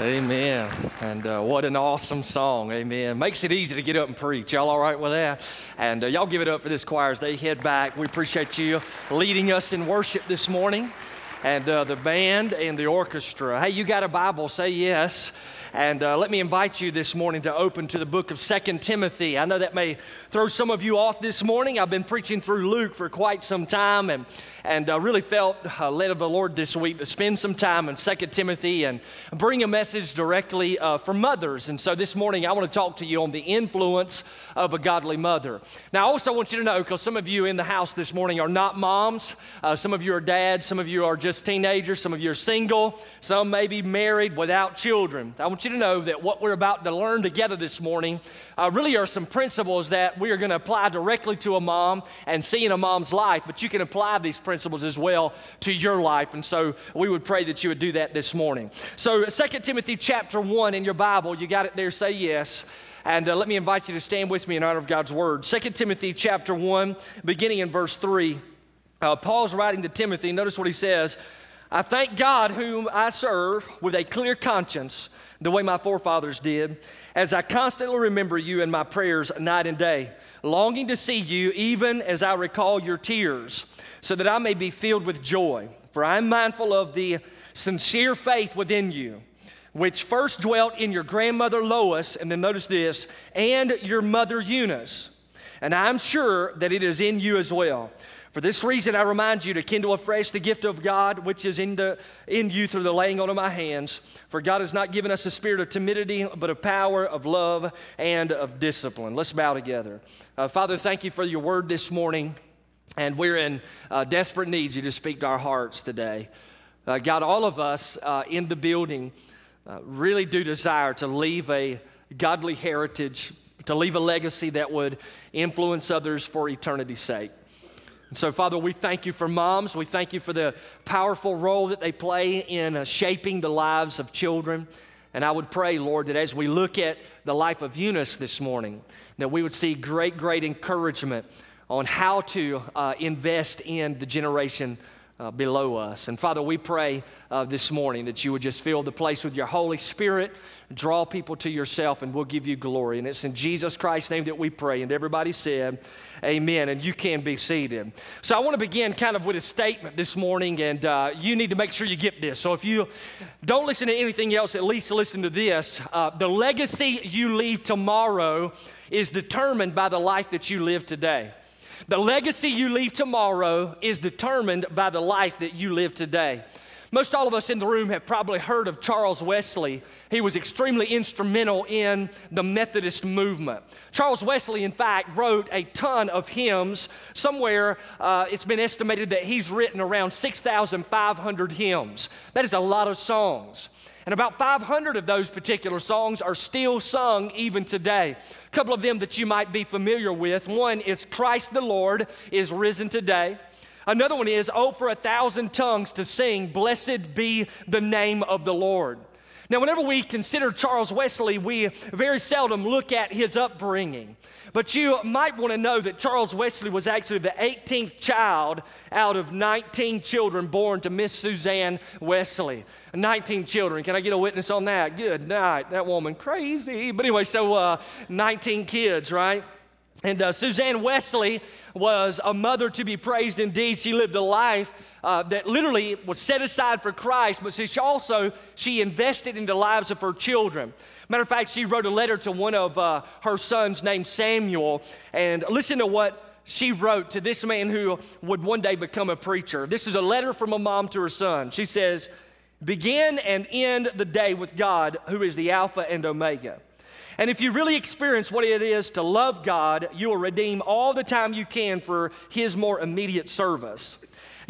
Amen. And uh, what an awesome song. Amen. Makes it easy to get up and preach. Y'all all right with that? And uh, y'all give it up for this choir as they head back. We appreciate you leading us in worship this morning. And uh, the band and the orchestra. Hey, you got a Bible? Say yes. And uh, let me invite you this morning to open to the book of Second Timothy. I know that may throw some of you off this morning. I've been preaching through Luke for quite some time and, and uh, really felt uh, led of the Lord this week to spend some time in Second Timothy and bring a message directly uh, for mothers. And so this morning I want to talk to you on the influence of a godly mother. Now, I also want you to know, because some of you in the house this morning are not moms, uh, some of you are dads, some of you are just teenagers, some of you are single, some may be married without children. I want you to know that what we're about to learn together this morning uh, really are some principles that we are going to apply directly to a mom and see in a mom's life, but you can apply these principles as well to your life. And so we would pray that you would do that this morning. So, 2 Timothy chapter 1 in your Bible, you got it there, say yes. And uh, let me invite you to stand with me in honor of God's word. 2 Timothy chapter 1, beginning in verse 3. Uh, Paul's writing to Timothy. Notice what he says I thank God, whom I serve with a clear conscience the way my forefathers did, as I constantly remember you in my prayers night and day, longing to see you even as I recall your tears, so that I may be filled with joy. For I am mindful of the sincere faith within you, which first dwelt in your grandmother Lois, and then notice this, and your mother Eunice. And I'm sure that it is in you as well. For this reason, I remind you to kindle afresh the gift of God which is in, the, in you through the laying on of my hands. For God has not given us a spirit of timidity, but of power, of love, and of discipline. Let's bow together. Uh, Father, thank you for your word this morning. And we're in uh, desperate need you to speak to our hearts today. Uh, God, all of us uh, in the building uh, really do desire to leave a godly heritage, to leave a legacy that would influence others for eternity's sake. And so, Father, we thank you for moms. We thank you for the powerful role that they play in uh, shaping the lives of children. And I would pray, Lord, that as we look at the life of Eunice this morning, that we would see great, great encouragement on how to uh, invest in the generation uh, below us. And Father, we pray uh, this morning that you would just fill the place with your Holy Spirit, draw people to yourself, and we'll give you glory. And it's in Jesus Christ's name that we pray. And everybody said, Amen. And you can be seated. So I want to begin kind of with a statement this morning, and uh, you need to make sure you get this. So if you don't listen to anything else, at least listen to this. Uh, the legacy you leave tomorrow is determined by the life that you live today. The legacy you leave tomorrow is determined by the life that you live today. Most all of us in the room have probably heard of Charles Wesley. He was extremely instrumental in the Methodist movement. Charles Wesley, in fact, wrote a ton of hymns. Somewhere uh, it's been estimated that he's written around 6,500 hymns. That is a lot of songs. And about 500 of those particular songs are still sung even today. A couple of them that you might be familiar with. One is Christ the Lord is risen today. Another one is, Oh, for a thousand tongues to sing, blessed be the name of the Lord. Now, whenever we consider Charles Wesley, we very seldom look at his upbringing. But you might want to know that Charles Wesley was actually the 18th child out of 19 children born to Miss Suzanne Wesley. 19 children. Can I get a witness on that? Good night. That woman crazy. But anyway, so uh, 19 kids, right? And uh, Suzanne Wesley was a mother to be praised indeed. She lived a life uh, that literally was set aside for Christ, but she also she invested in the lives of her children. Matter of fact, she wrote a letter to one of uh, her sons named Samuel, and listen to what she wrote to this man who would one day become a preacher. This is a letter from a mom to her son. She says, Begin and end the day with God, who is the Alpha and Omega. And if you really experience what it is to love God, you will redeem all the time you can for His more immediate service.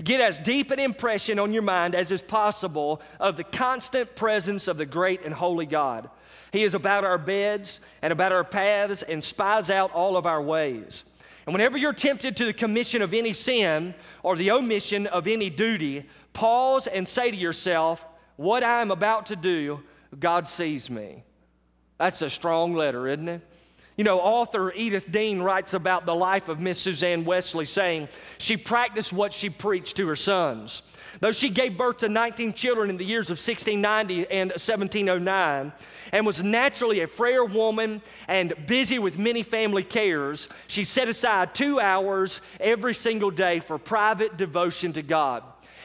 Get as deep an impression on your mind as is possible of the constant presence of the great and holy God. He is about our beds and about our paths and spies out all of our ways. And whenever you're tempted to the commission of any sin or the omission of any duty, Pause and say to yourself, What I'm about to do, God sees me. That's a strong letter, isn't it? You know, author Edith Dean writes about the life of Miss Suzanne Wesley, saying she practiced what she preached to her sons. Though she gave birth to 19 children in the years of 1690 and 1709 and was naturally a frail woman and busy with many family cares, she set aside two hours every single day for private devotion to God.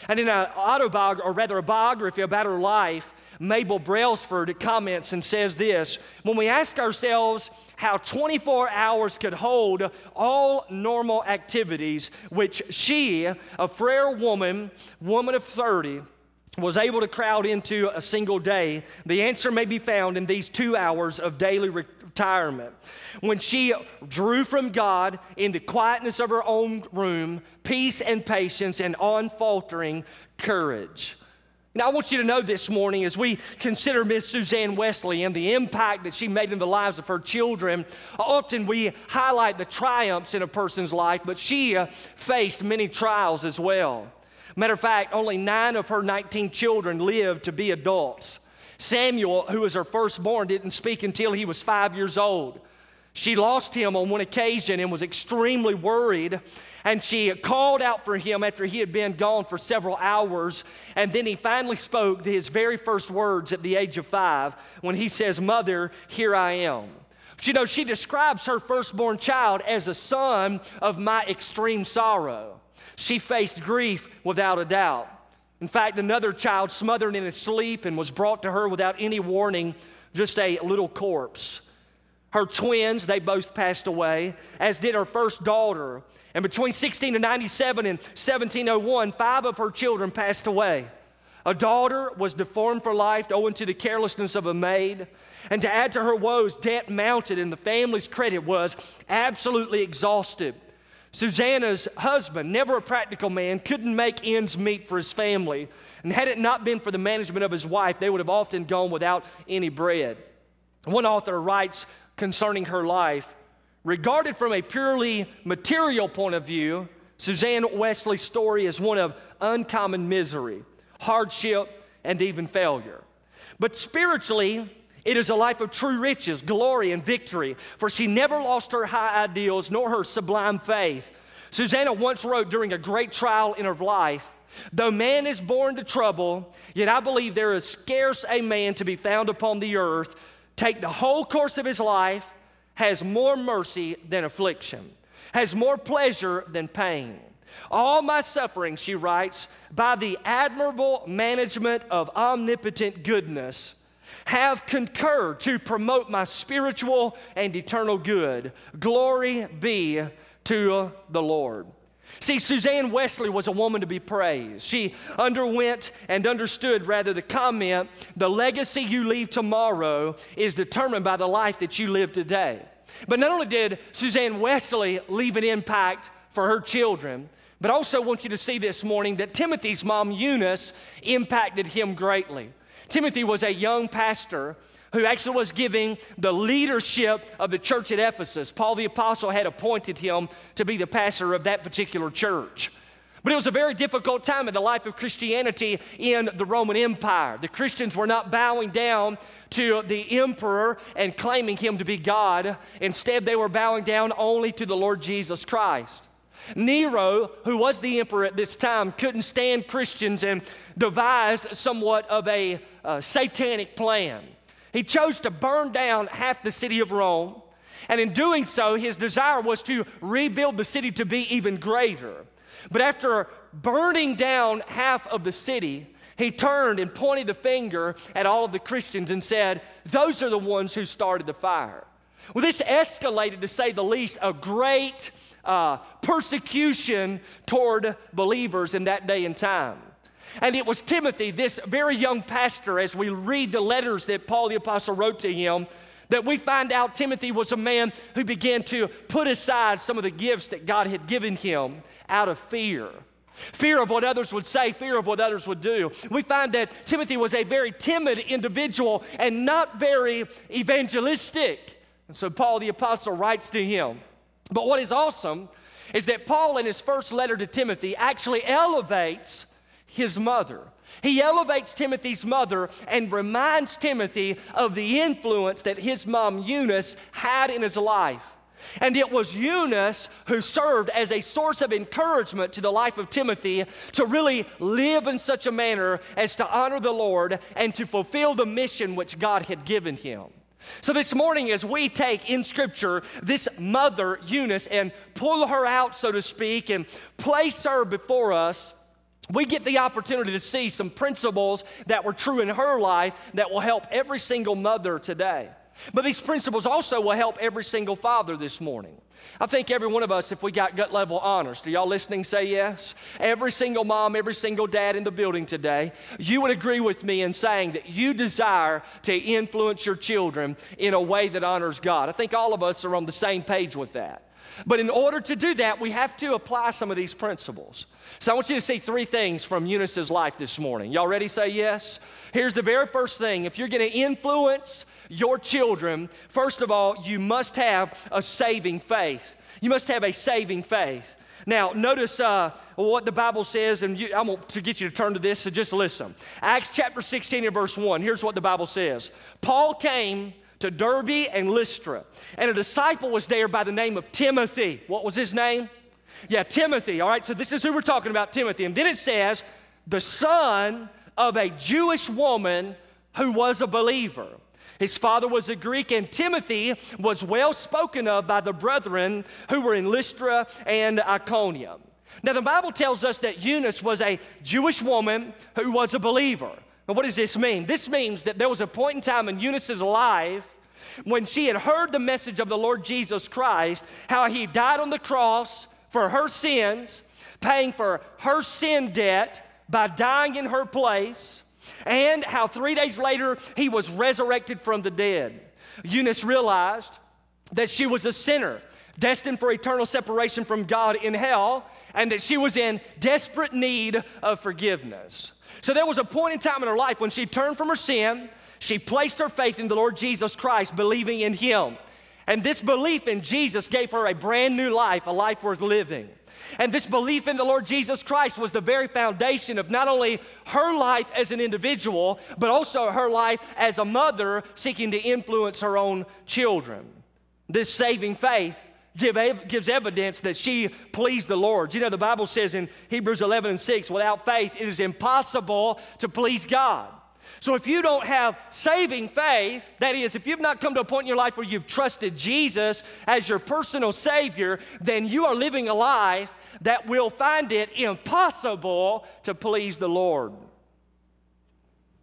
And in an autobiography, or rather a biography about her life, Mabel Brailsford comments and says this When we ask ourselves how 24 hours could hold all normal activities, which she, a frail woman, woman of 30, was able to crowd into a single day, the answer may be found in these two hours of daily retirement. When she drew from God in the quietness of her own room, peace and patience and unfaltering courage. Now, I want you to know this morning as we consider Miss Suzanne Wesley and the impact that she made in the lives of her children, often we highlight the triumphs in a person's life, but she uh, faced many trials as well. Matter of fact, only nine of her 19 children lived to be adults. Samuel, who was her firstborn, didn't speak until he was five years old. She lost him on one occasion and was extremely worried. And she called out for him after he had been gone for several hours. And then he finally spoke his very first words at the age of five when he says, Mother, here I am. You know, she describes her firstborn child as a son of my extreme sorrow. She faced grief without a doubt. In fact, another child smothered in his sleep and was brought to her without any warning, just a little corpse. Her twins, they both passed away, as did her first daughter. And between 1697 and 1701, five of her children passed away. A daughter was deformed for life owing to the carelessness of a maid. And to add to her woes, debt mounted, and the family's credit was absolutely exhausted. Susanna's husband, never a practical man, couldn't make ends meet for his family. And had it not been for the management of his wife, they would have often gone without any bread. One author writes concerning her life. Regarded from a purely material point of view, Suzanne Wesley's story is one of uncommon misery, hardship, and even failure. But spiritually, it is a life of true riches, glory, and victory, for she never lost her high ideals nor her sublime faith. Susanna once wrote during a great trial in her life, Though man is born to trouble, yet I believe there is scarce a man to be found upon the earth take the whole course of his life, has more mercy than affliction, has more pleasure than pain. All my suffering, she writes, by the admirable management of omnipotent goodness, have concurred to promote my spiritual and eternal good. Glory be to the Lord. See, Suzanne Wesley was a woman to be praised. She underwent and understood, rather, the comment the legacy you leave tomorrow is determined by the life that you live today. But not only did Suzanne Wesley leave an impact for her children, but I also want you to see this morning that Timothy's mom, Eunice, impacted him greatly. Timothy was a young pastor who actually was giving the leadership of the church at Ephesus. Paul the Apostle had appointed him to be the pastor of that particular church. But it was a very difficult time in the life of Christianity in the Roman Empire. The Christians were not bowing down to the emperor and claiming him to be God. Instead, they were bowing down only to the Lord Jesus Christ. Nero, who was the emperor at this time, couldn't stand Christians and devised somewhat of a uh, satanic plan. He chose to burn down half the city of Rome, and in doing so, his desire was to rebuild the city to be even greater. But after burning down half of the city, he turned and pointed the finger at all of the Christians and said, Those are the ones who started the fire. Well, this escalated, to say the least, a great uh, persecution toward believers in that day and time. And it was Timothy, this very young pastor, as we read the letters that Paul the Apostle wrote to him, that we find out Timothy was a man who began to put aside some of the gifts that God had given him out of fear. Fear of what others would say, fear of what others would do. We find that Timothy was a very timid individual and not very evangelistic. And so Paul the Apostle writes to him but what is awesome is that Paul, in his first letter to Timothy, actually elevates his mother. He elevates Timothy's mother and reminds Timothy of the influence that his mom Eunice had in his life. And it was Eunice who served as a source of encouragement to the life of Timothy to really live in such a manner as to honor the Lord and to fulfill the mission which God had given him. So, this morning, as we take in Scripture this mother, Eunice, and pull her out, so to speak, and place her before us, we get the opportunity to see some principles that were true in her life that will help every single mother today. But these principles also will help every single father this morning. I think every one of us, if we got gut level honors, do y'all listening say yes? Every single mom, every single dad in the building today, you would agree with me in saying that you desire to influence your children in a way that honors God. I think all of us are on the same page with that. But in order to do that, we have to apply some of these principles. So I want you to see three things from Eunice's life this morning. Y'all ready? Say yes. Here's the very first thing. If you're going to influence your children, first of all, you must have a saving faith. You must have a saving faith. Now, notice uh, what the Bible says, and you, I want to get you to turn to this, so just listen. Acts chapter 16 and verse 1, here's what the Bible says Paul came to Derbe and Lystra. And a disciple was there by the name of Timothy. What was his name? Yeah, Timothy. All right, so this is who we're talking about, Timothy. And then it says, the son of a Jewish woman who was a believer. His father was a Greek, and Timothy was well spoken of by the brethren who were in Lystra and Iconium. Now, the Bible tells us that Eunice was a Jewish woman who was a believer. Now, what does this mean? This means that there was a point in time in Eunice's life when she had heard the message of the Lord Jesus Christ, how he died on the cross for her sins, paying for her sin debt by dying in her place, and how three days later he was resurrected from the dead. Eunice realized that she was a sinner, destined for eternal separation from God in hell, and that she was in desperate need of forgiveness. So there was a point in time in her life when she turned from her sin, she placed her faith in the Lord Jesus Christ, believing in Him. And this belief in Jesus gave her a brand new life, a life worth living. And this belief in the Lord Jesus Christ was the very foundation of not only her life as an individual, but also her life as a mother seeking to influence her own children. This saving faith give, gives evidence that she pleased the Lord. You know, the Bible says in Hebrews 11 and 6, without faith, it is impossible to please God. So if you don't have saving faith, that is, if you've not come to a point in your life where you've trusted Jesus as your personal Savior, then you are living a life that will find it impossible to please the Lord.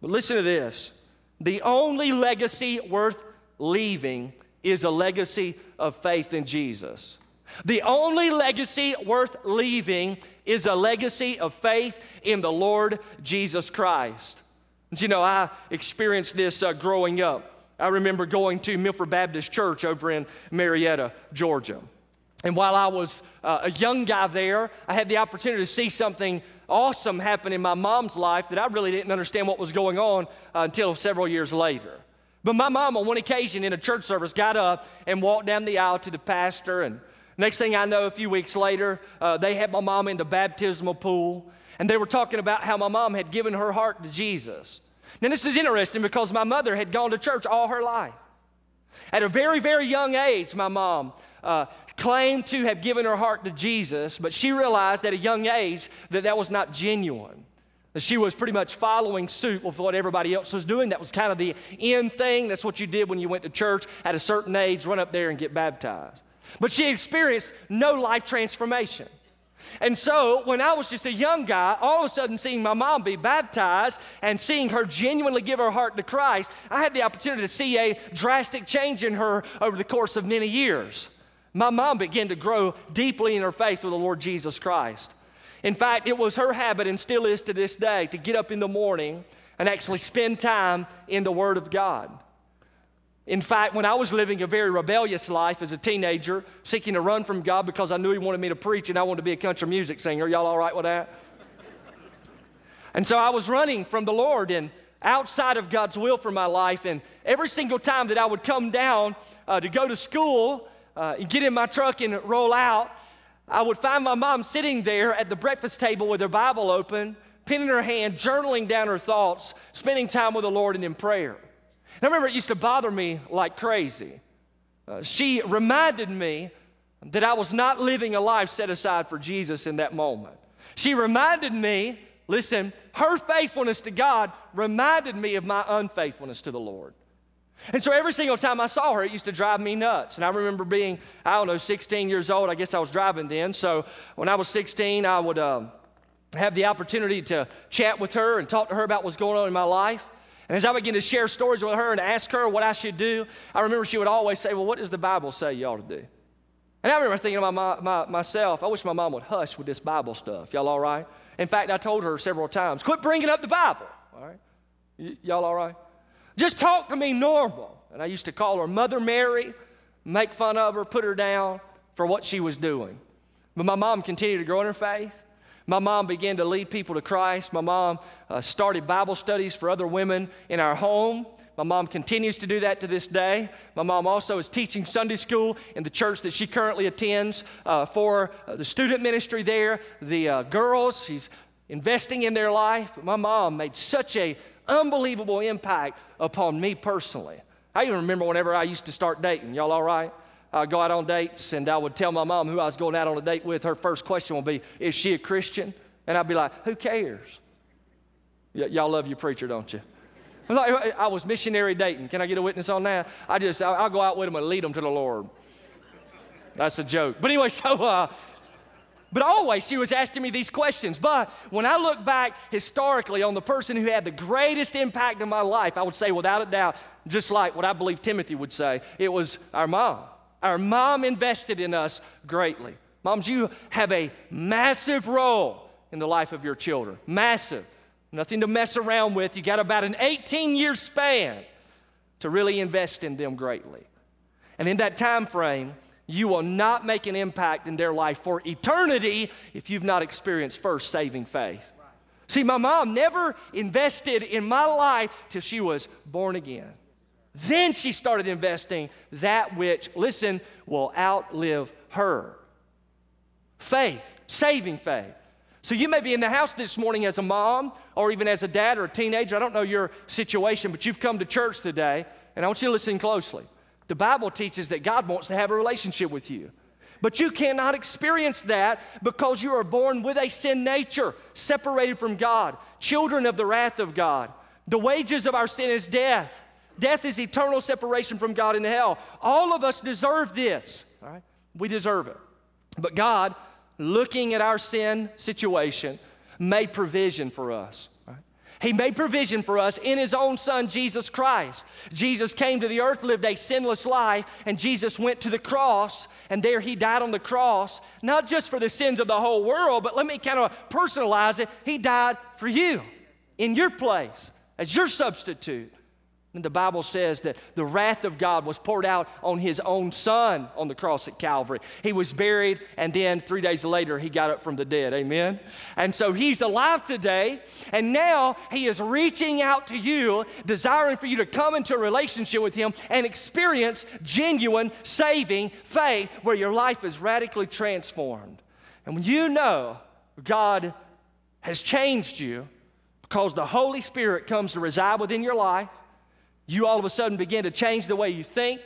But listen to this the only legacy worth leaving is a legacy of faith in Jesus. The only legacy worth leaving is a legacy of faith in the Lord Jesus Christ. You know, I experienced this uh, growing up. I remember going to Milford Baptist Church over in Marietta, Georgia. And while I was uh, a young guy there, I had the opportunity to see something awesome happen in my mom's life that I really didn't understand what was going on uh, until several years later. But my mom, on one occasion in a church service, got up and walked down the aisle to the pastor. And next thing I know, a few weeks later, uh, they had my mom in the baptismal pool. And they were talking about how my mom had given her heart to Jesus. Now, this is interesting because my mother had gone to church all her life. At a very, very young age, my mom uh, claimed to have given her heart to Jesus, but she realized at a young age that that was not genuine. She was pretty much following suit with what everybody else was doing. That was kind of the end thing. That's what you did when you went to church at a certain age, run up there and get baptized. But she experienced no life transformation. And so, when I was just a young guy, all of a sudden seeing my mom be baptized and seeing her genuinely give her heart to Christ, I had the opportunity to see a drastic change in her over the course of many years. My mom began to grow deeply in her faith with the Lord Jesus Christ. In fact, it was her habit and still is to this day to get up in the morning and actually spend time in the Word of God. In fact, when I was living a very rebellious life as a teenager, seeking to run from God because I knew He wanted me to preach and I wanted to be a country music singer, y'all all right with that? and so I was running from the Lord and outside of God's will for my life. And every single time that I would come down uh, to go to school, uh, and get in my truck and roll out, I would find my mom sitting there at the breakfast table with her Bible open, pen in her hand, journaling down her thoughts, spending time with the Lord and in prayer. And I remember it used to bother me like crazy. Uh, she reminded me that I was not living a life set aside for Jesus in that moment. She reminded me, listen, her faithfulness to God reminded me of my unfaithfulness to the Lord. And so every single time I saw her, it used to drive me nuts. And I remember being, I don't know, 16 years old. I guess I was driving then. So when I was 16, I would um, have the opportunity to chat with her and talk to her about what's going on in my life. And as I began to share stories with her and ask her what I should do, I remember she would always say, Well, what does the Bible say you ought to do? And I remember thinking to my, my, myself, I wish my mom would hush with this Bible stuff. Y'all all right? In fact, I told her several times, quit bringing up the Bible. All right? Y- y'all all right? Just talk to me normal. And I used to call her Mother Mary, make fun of her, put her down for what she was doing. But my mom continued to grow in her faith. My mom began to lead people to Christ. My mom uh, started Bible studies for other women in our home. My mom continues to do that to this day. My mom also is teaching Sunday school in the church that she currently attends uh, for uh, the student ministry there, the uh, girls. She's investing in their life. My mom made such a unbelievable impact upon me personally. I even remember whenever I used to start dating. Y'all all right? I'd go out on dates and I would tell my mom who I was going out on a date with. Her first question would be, Is she a Christian? And I'd be like, Who cares? Y- y'all love your preacher, don't you? I was missionary dating. Can I get a witness on that? I just, I'll go out with them and lead them to the Lord. That's a joke. But anyway, so, uh, but always she was asking me these questions. But when I look back historically on the person who had the greatest impact in my life, I would say without a doubt, just like what I believe Timothy would say, it was our mom. Our mom invested in us greatly. Moms, you have a massive role in the life of your children. Massive nothing to mess around with. You got about an 18 year span to really invest in them greatly. And in that time frame, you will not make an impact in their life for eternity if you've not experienced first saving faith. See, my mom never invested in my life till she was born again. Then she started investing that which, listen, will outlive her. Faith, saving faith. So you may be in the house this morning as a mom or even as a dad or a teenager. I don't know your situation, but you've come to church today, and I want you to listen closely. The Bible teaches that God wants to have a relationship with you. But you cannot experience that because you are born with a sin nature, separated from God, children of the wrath of God. The wages of our sin is death. Death is eternal separation from God in hell. All of us deserve this. All right? We deserve it. But God looking at our sin situation, made provision for us. He made provision for us in His own Son, Jesus Christ. Jesus came to the earth, lived a sinless life, and Jesus went to the cross, and there He died on the cross, not just for the sins of the whole world, but let me kind of personalize it. He died for you in your place as your substitute. And the Bible says that the wrath of God was poured out on his own son on the cross at Calvary. He was buried, and then three days later, he got up from the dead. Amen? And so he's alive today, and now he is reaching out to you, desiring for you to come into a relationship with him and experience genuine saving faith where your life is radically transformed. And when you know God has changed you because the Holy Spirit comes to reside within your life, you all of a sudden begin to change the way you think,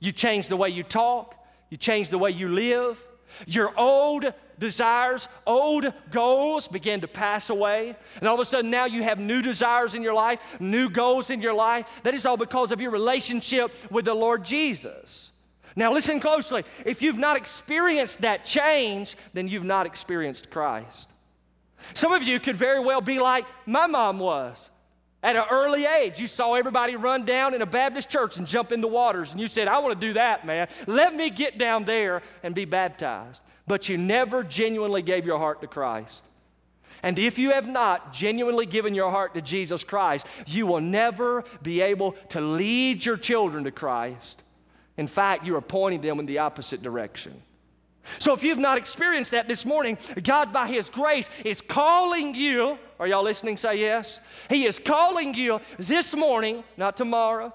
you change the way you talk, you change the way you live. Your old desires, old goals begin to pass away. And all of a sudden, now you have new desires in your life, new goals in your life. That is all because of your relationship with the Lord Jesus. Now, listen closely. If you've not experienced that change, then you've not experienced Christ. Some of you could very well be like my mom was. At an early age, you saw everybody run down in a Baptist church and jump in the waters, and you said, I want to do that, man. Let me get down there and be baptized. But you never genuinely gave your heart to Christ. And if you have not genuinely given your heart to Jesus Christ, you will never be able to lead your children to Christ. In fact, you are pointing them in the opposite direction. So if you've not experienced that this morning, God, by His grace, is calling you. Are y'all listening? Say yes. He is calling you this morning, not tomorrow.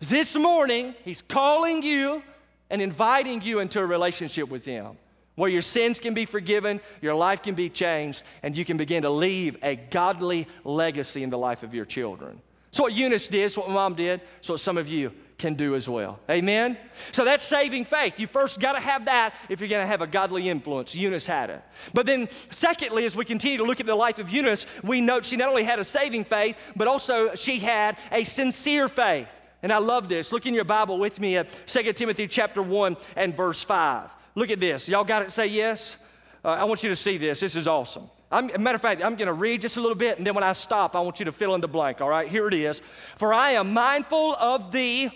This morning, He's calling you and inviting you into a relationship with Him. where your sins can be forgiven, your life can be changed, and you can begin to leave a godly legacy in the life of your children. So, what Eunice did, it's what mom did, so what some of you can do as well. Amen? So that's saving faith. You first got to have that if you're going to have a godly influence. Eunice had it. But then, secondly, as we continue to look at the life of Eunice, we note she not only had a saving faith, but also she had a sincere faith. And I love this. Look in your Bible with me at 2 Timothy chapter 1 and verse 5. Look at this. Y'all got it? Say yes. Uh, I want you to see this. This is awesome. I'm, matter of fact, I'm going to read just a little bit, and then when I stop, I want you to fill in the blank, all right? Here it is. For I am mindful of the.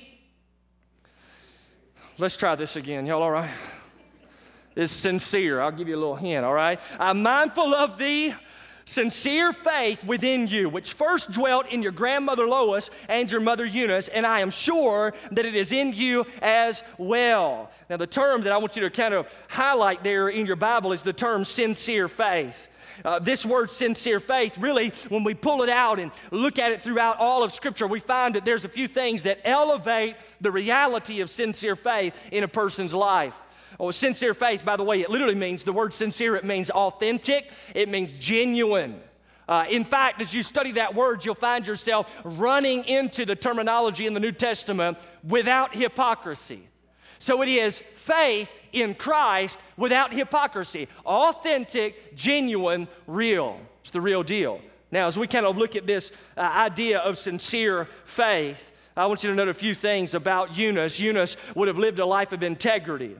Let's try this again. Y'all all right? It's sincere. I'll give you a little hint, all right? I'm mindful of the sincere faith within you, which first dwelt in your grandmother Lois and your mother Eunice, and I am sure that it is in you as well. Now, the term that I want you to kind of highlight there in your Bible is the term sincere faith. Uh, this word sincere faith, really, when we pull it out and look at it throughout all of Scripture, we find that there's a few things that elevate the reality of sincere faith in a person's life. Oh, sincere faith, by the way, it literally means the word sincere, it means authentic, it means genuine. Uh, in fact, as you study that word, you'll find yourself running into the terminology in the New Testament without hypocrisy. So it is faith in Christ without hypocrisy. Authentic, genuine, real. It's the real deal. Now, as we kind of look at this uh, idea of sincere faith, I want you to note a few things about Eunice. Eunice would have lived a life of integrity.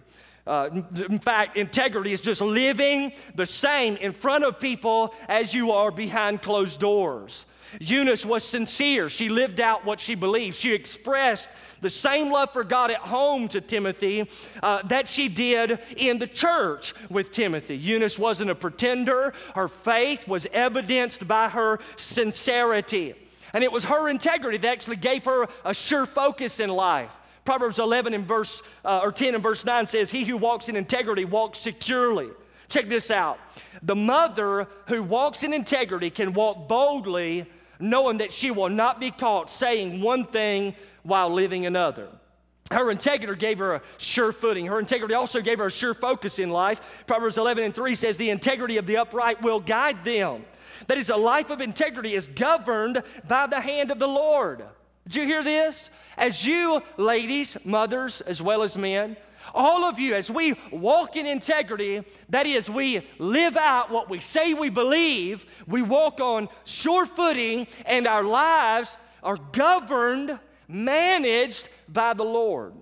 Uh, in fact, integrity is just living the same in front of people as you are behind closed doors. Eunice was sincere. She lived out what she believed. She expressed the same love for God at home to Timothy uh, that she did in the church with Timothy. Eunice wasn't a pretender, her faith was evidenced by her sincerity. And it was her integrity that actually gave her a sure focus in life. Proverbs 11 and verse, uh, or 10 and verse 9 says, He who walks in integrity walks securely. Check this out. The mother who walks in integrity can walk boldly, knowing that she will not be caught saying one thing while living another. Her integrity gave her a sure footing. Her integrity also gave her a sure focus in life. Proverbs 11 and 3 says, The integrity of the upright will guide them. That is, a life of integrity is governed by the hand of the Lord. Did you hear this? As you, ladies, mothers, as well as men, all of you, as we walk in integrity, that is, we live out what we say we believe, we walk on sure footing, and our lives are governed, managed by the Lord.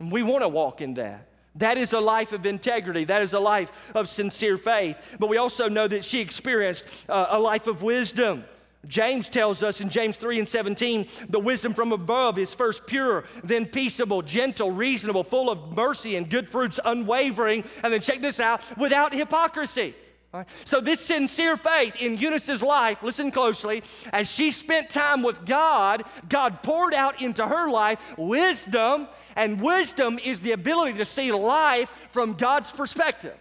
And we want to walk in that. That is a life of integrity. That is a life of sincere faith. But we also know that she experienced uh, a life of wisdom. James tells us in James 3 and 17, the wisdom from above is first pure, then peaceable, gentle, reasonable, full of mercy and good fruits, unwavering, and then check this out, without hypocrisy. So, this sincere faith in Eunice's life, listen closely, as she spent time with God, God poured out into her life wisdom, and wisdom is the ability to see life from God's perspective.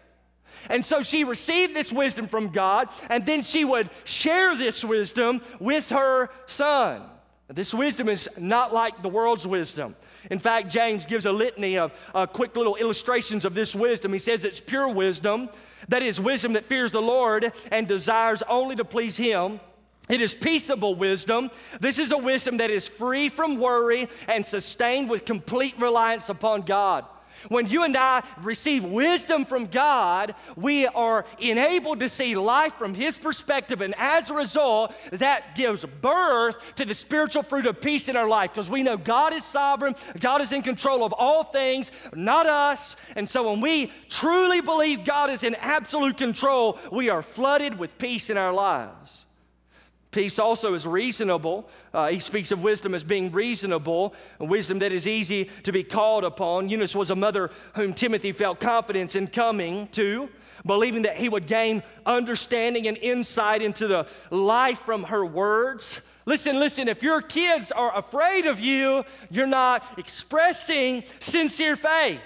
And so she received this wisdom from God, and then she would share this wisdom with her son. This wisdom is not like the world's wisdom. In fact, James gives a litany of uh, quick little illustrations of this wisdom. He says it's pure wisdom, that is, wisdom that fears the Lord and desires only to please Him. It is peaceable wisdom. This is a wisdom that is free from worry and sustained with complete reliance upon God. When you and I receive wisdom from God, we are enabled to see life from His perspective. And as a result, that gives birth to the spiritual fruit of peace in our life because we know God is sovereign, God is in control of all things, not us. And so when we truly believe God is in absolute control, we are flooded with peace in our lives. Peace also is reasonable. Uh, he speaks of wisdom as being reasonable, a wisdom that is easy to be called upon. Eunice was a mother whom Timothy felt confidence in coming to, believing that he would gain understanding and insight into the life from her words. Listen, listen, if your kids are afraid of you, you're not expressing sincere faith.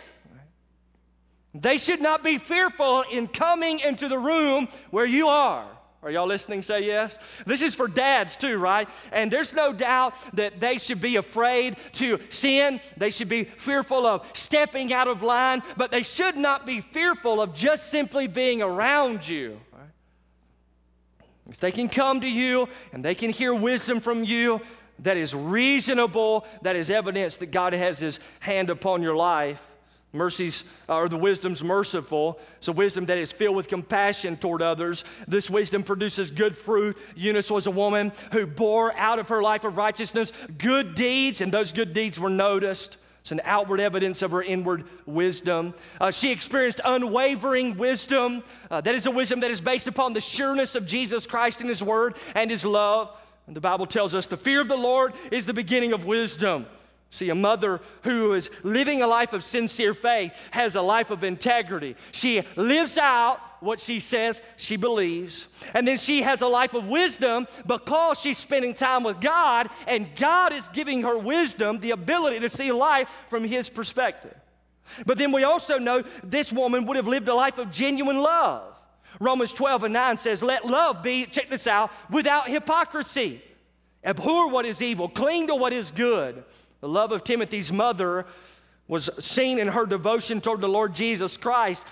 They should not be fearful in coming into the room where you are. Are y'all listening? Say yes. This is for dads too, right? And there's no doubt that they should be afraid to sin. They should be fearful of stepping out of line, but they should not be fearful of just simply being around you. If they can come to you and they can hear wisdom from you that is reasonable, that is evidence that God has His hand upon your life, Mercy's, or the wisdom's merciful. It's a wisdom that is filled with compassion toward others. This wisdom produces good fruit. Eunice was a woman who bore out of her life of righteousness good deeds, and those good deeds were noticed. It's an outward evidence of her inward wisdom. Uh, she experienced unwavering wisdom. Uh, that is a wisdom that is based upon the sureness of Jesus Christ and His Word and His love. And the Bible tells us the fear of the Lord is the beginning of wisdom. See, a mother who is living a life of sincere faith has a life of integrity. She lives out what she says she believes. And then she has a life of wisdom because she's spending time with God, and God is giving her wisdom, the ability to see life from His perspective. But then we also know this woman would have lived a life of genuine love. Romans 12 and 9 says, Let love be, check this out, without hypocrisy. Abhor what is evil, cling to what is good. The love of Timothy's mother was seen in her devotion toward the Lord Jesus Christ.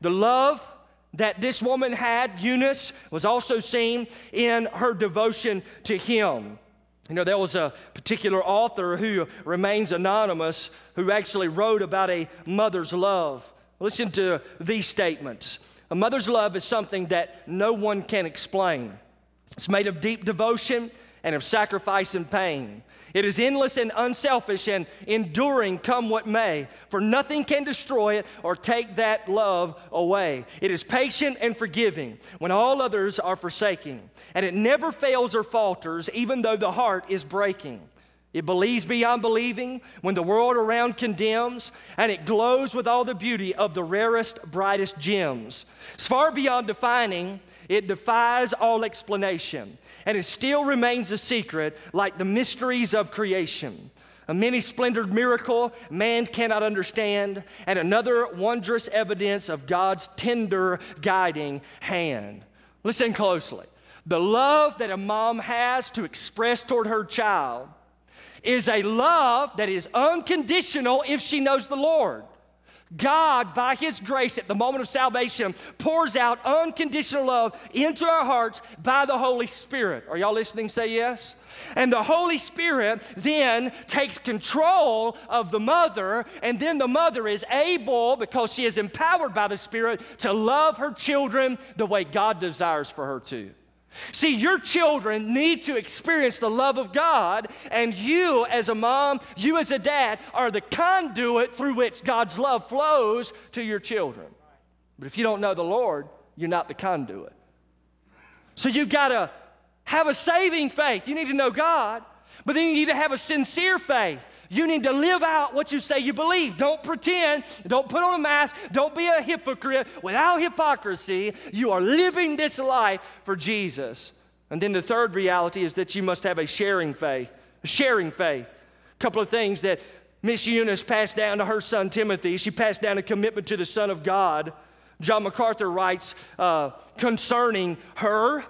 The love that this woman had, Eunice, was also seen in her devotion to him. You know, there was a particular author who remains anonymous who actually wrote about a mother's love. Listen to these statements. A mother's love is something that no one can explain. It's made of deep devotion and of sacrifice and pain. It is endless and unselfish and enduring, come what may, for nothing can destroy it or take that love away. It is patient and forgiving when all others are forsaking, and it never fails or falters, even though the heart is breaking. It believes beyond believing when the world around condemns, and it glows with all the beauty of the rarest, brightest gems. It's far beyond defining, it defies all explanation and it still remains a secret like the mysteries of creation. A many splendored miracle man cannot understand, and another wondrous evidence of God's tender guiding hand. Listen closely. The love that a mom has to express toward her child is a love that is unconditional if she knows the Lord. God, by His grace at the moment of salvation, pours out unconditional love into our hearts by the Holy Spirit. Are y'all listening? Say yes. And the Holy Spirit then takes control of the mother, and then the mother is able, because she is empowered by the Spirit, to love her children the way God desires for her to. See, your children need to experience the love of God, and you, as a mom, you, as a dad, are the conduit through which God's love flows to your children. But if you don't know the Lord, you're not the conduit. So you've got to have a saving faith. You need to know God, but then you need to have a sincere faith. You need to live out what you say you believe. Don't pretend. Don't put on a mask. Don't be a hypocrite. Without hypocrisy, you are living this life for Jesus. And then the third reality is that you must have a sharing faith. A sharing faith. A couple of things that Miss Eunice passed down to her son Timothy. She passed down a commitment to the Son of God. John MacArthur writes uh, concerning her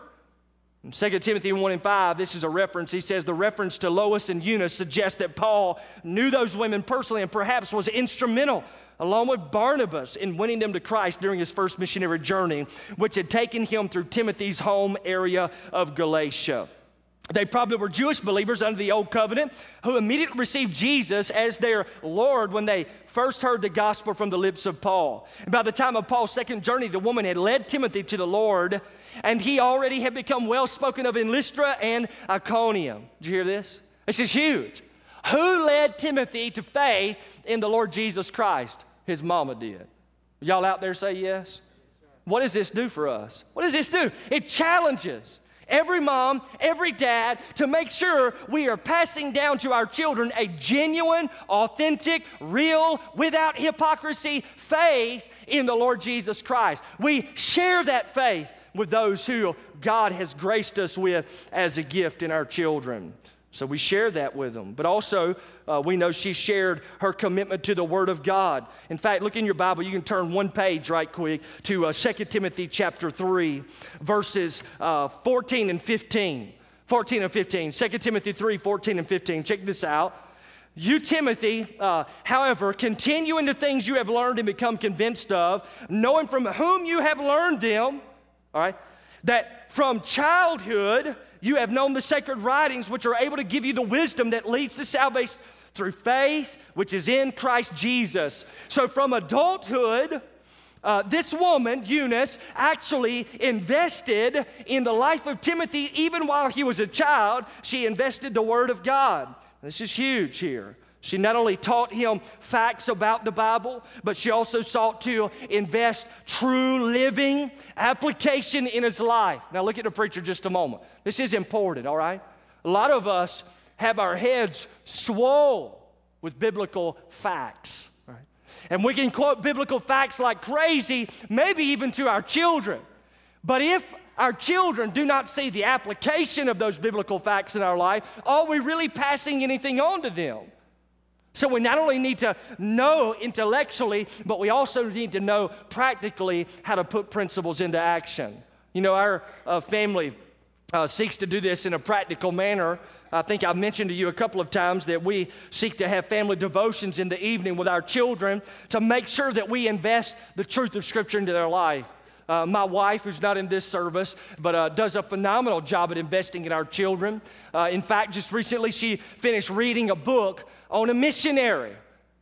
in 2 Timothy 1 and 5, this is a reference. He says the reference to Lois and Eunice suggests that Paul knew those women personally and perhaps was instrumental, along with Barnabas, in winning them to Christ during his first missionary journey, which had taken him through Timothy's home area of Galatia. They probably were Jewish believers under the Old Covenant who immediately received Jesus as their Lord when they first heard the gospel from the lips of Paul. And by the time of Paul's second journey, the woman had led Timothy to the Lord, and he already had become well spoken of in Lystra and Iconium. Did you hear this? This is huge. Who led Timothy to faith in the Lord Jesus Christ? His mama did. Y'all out there say yes? What does this do for us? What does this do? It challenges every mom, every dad, to make sure we are passing down to our children a genuine, authentic, real, without hypocrisy faith in the Lord Jesus Christ. We share that faith with those who God has graced us with as a gift in our children. So we share that with them. But also, uh, we know she shared her commitment to the Word of God. In fact, look in your Bible. You can turn one page right quick to uh, 2 Timothy chapter 3, verses uh, 14 and 15. 14 and 15. 2 Timothy 3, 14 and 15. Check this out. You, Timothy, uh, however, continue in the things you have learned and become convinced of, knowing from whom you have learned them, all right, that from childhood you have known the sacred writings, which are able to give you the wisdom that leads to salvation through faith, which is in Christ Jesus. So from adulthood, uh, this woman, Eunice, actually invested in the life of Timothy even while he was a child. She invested the Word of God. This is huge here. She not only taught him facts about the Bible, but she also sought to invest true living application in his life. Now, look at the preacher just a moment. This is important, all right? A lot of us have our heads swole with biblical facts? And we can quote biblical facts like crazy, maybe even to our children. But if our children do not see the application of those biblical facts in our life, are we really passing anything on to them? So we not only need to know intellectually, but we also need to know practically how to put principles into action. You know, our uh, family uh, seeks to do this in a practical manner. I think I've mentioned to you a couple of times that we seek to have family devotions in the evening with our children to make sure that we invest the truth of Scripture into their life. Uh, my wife, who's not in this service, but uh, does a phenomenal job at investing in our children. Uh, in fact, just recently she finished reading a book on a missionary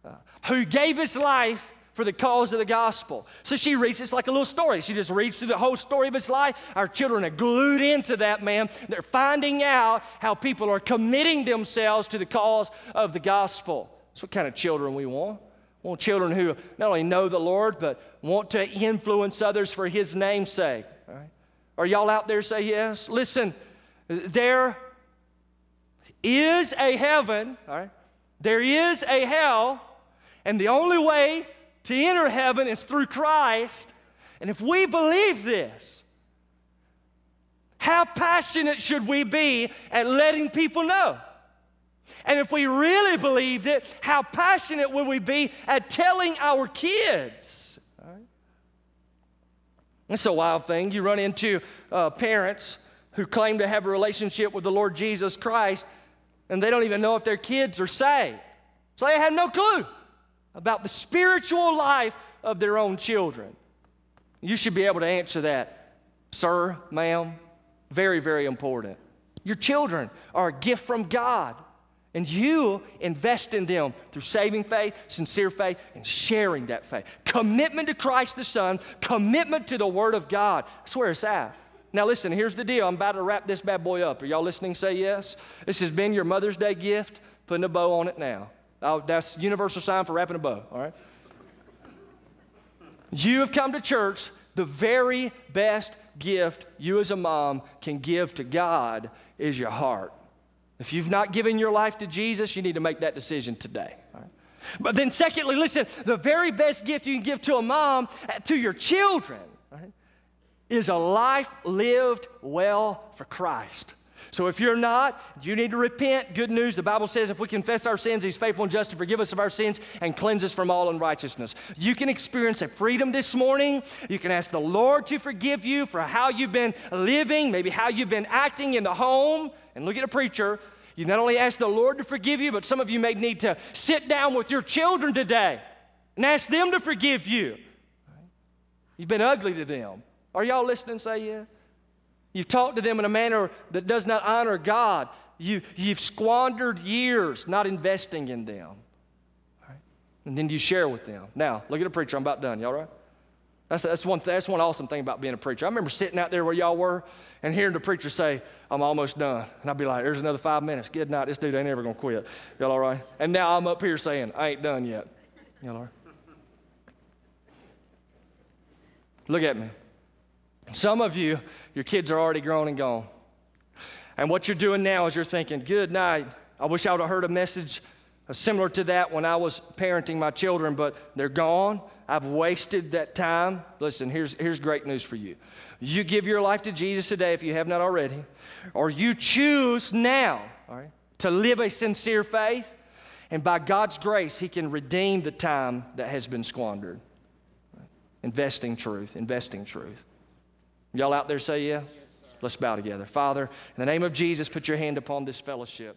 uh, who gave his life for the cause of the gospel. So she reads it's like a little story. She just reads through the whole story of his life. Our children are glued into that man. They're finding out how people are committing themselves to the cause of the gospel. That's what kind of children we want. We want children who not only know the Lord, but want to influence others for His name's sake. Right? Are y'all out there say yes? Listen, there is a heaven, all right? There is a hell, and the only way to enter heaven is through Christ. And if we believe this, how passionate should we be at letting people know? And if we really believed it, how passionate would we be at telling our kids? It's a wild thing. You run into uh, parents who claim to have a relationship with the Lord Jesus Christ, and they don't even know if their kids are saved. So they have no clue about the spiritual life of their own children. You should be able to answer that, sir, ma'am. Very, very important. Your children are a gift from God. And you invest in them through saving faith, sincere faith, and sharing that faith. Commitment to Christ the Son, commitment to the Word of God. That's where it's at. Now, listen, here's the deal. I'm about to wrap this bad boy up. Are y'all listening? Say yes. This has been your Mother's Day gift. Putting a bow on it now. That's universal sign for wrapping a bow, all right? You have come to church. The very best gift you as a mom can give to God is your heart. If you've not given your life to Jesus, you need to make that decision today. But then, secondly, listen, the very best gift you can give to a mom, uh, to your children, is a life lived well for Christ. So if you're not, you need to repent. Good news, the Bible says if we confess our sins, He's faithful and just to forgive us of our sins and cleanse us from all unrighteousness. You can experience a freedom this morning. You can ask the Lord to forgive you for how you've been living, maybe how you've been acting in the home. And look at a preacher. You not only ask the Lord to forgive you, but some of you may need to sit down with your children today and ask them to forgive you. You've been ugly to them. Are y'all listening? Say yeah. You've talked to them in a manner that does not honor God. You, you've squandered years not investing in them. Right? And then you share with them. Now, look at a preacher. I'm about done. Y'all right? That's, that's, one, that's one awesome thing about being a preacher. I remember sitting out there where y'all were and hearing the preacher say, I'm almost done. And I'd be like, there's another five minutes. Good night. This dude ain't ever going to quit. Y'all all right? And now I'm up here saying, I ain't done yet. Y'all all right? Look at me. Some of you, your kids are already grown and gone. And what you're doing now is you're thinking, good night. I wish I would have heard a message similar to that when I was parenting my children, but they're gone. I've wasted that time. Listen, here's, here's great news for you. You give your life to Jesus today if you have not already, or you choose now, right, to live a sincere faith. And by God's grace, He can redeem the time that has been squandered. Investing truth, investing truth. Y'all out there say yeah? Let's bow together. Father, in the name of Jesus, put your hand upon this fellowship.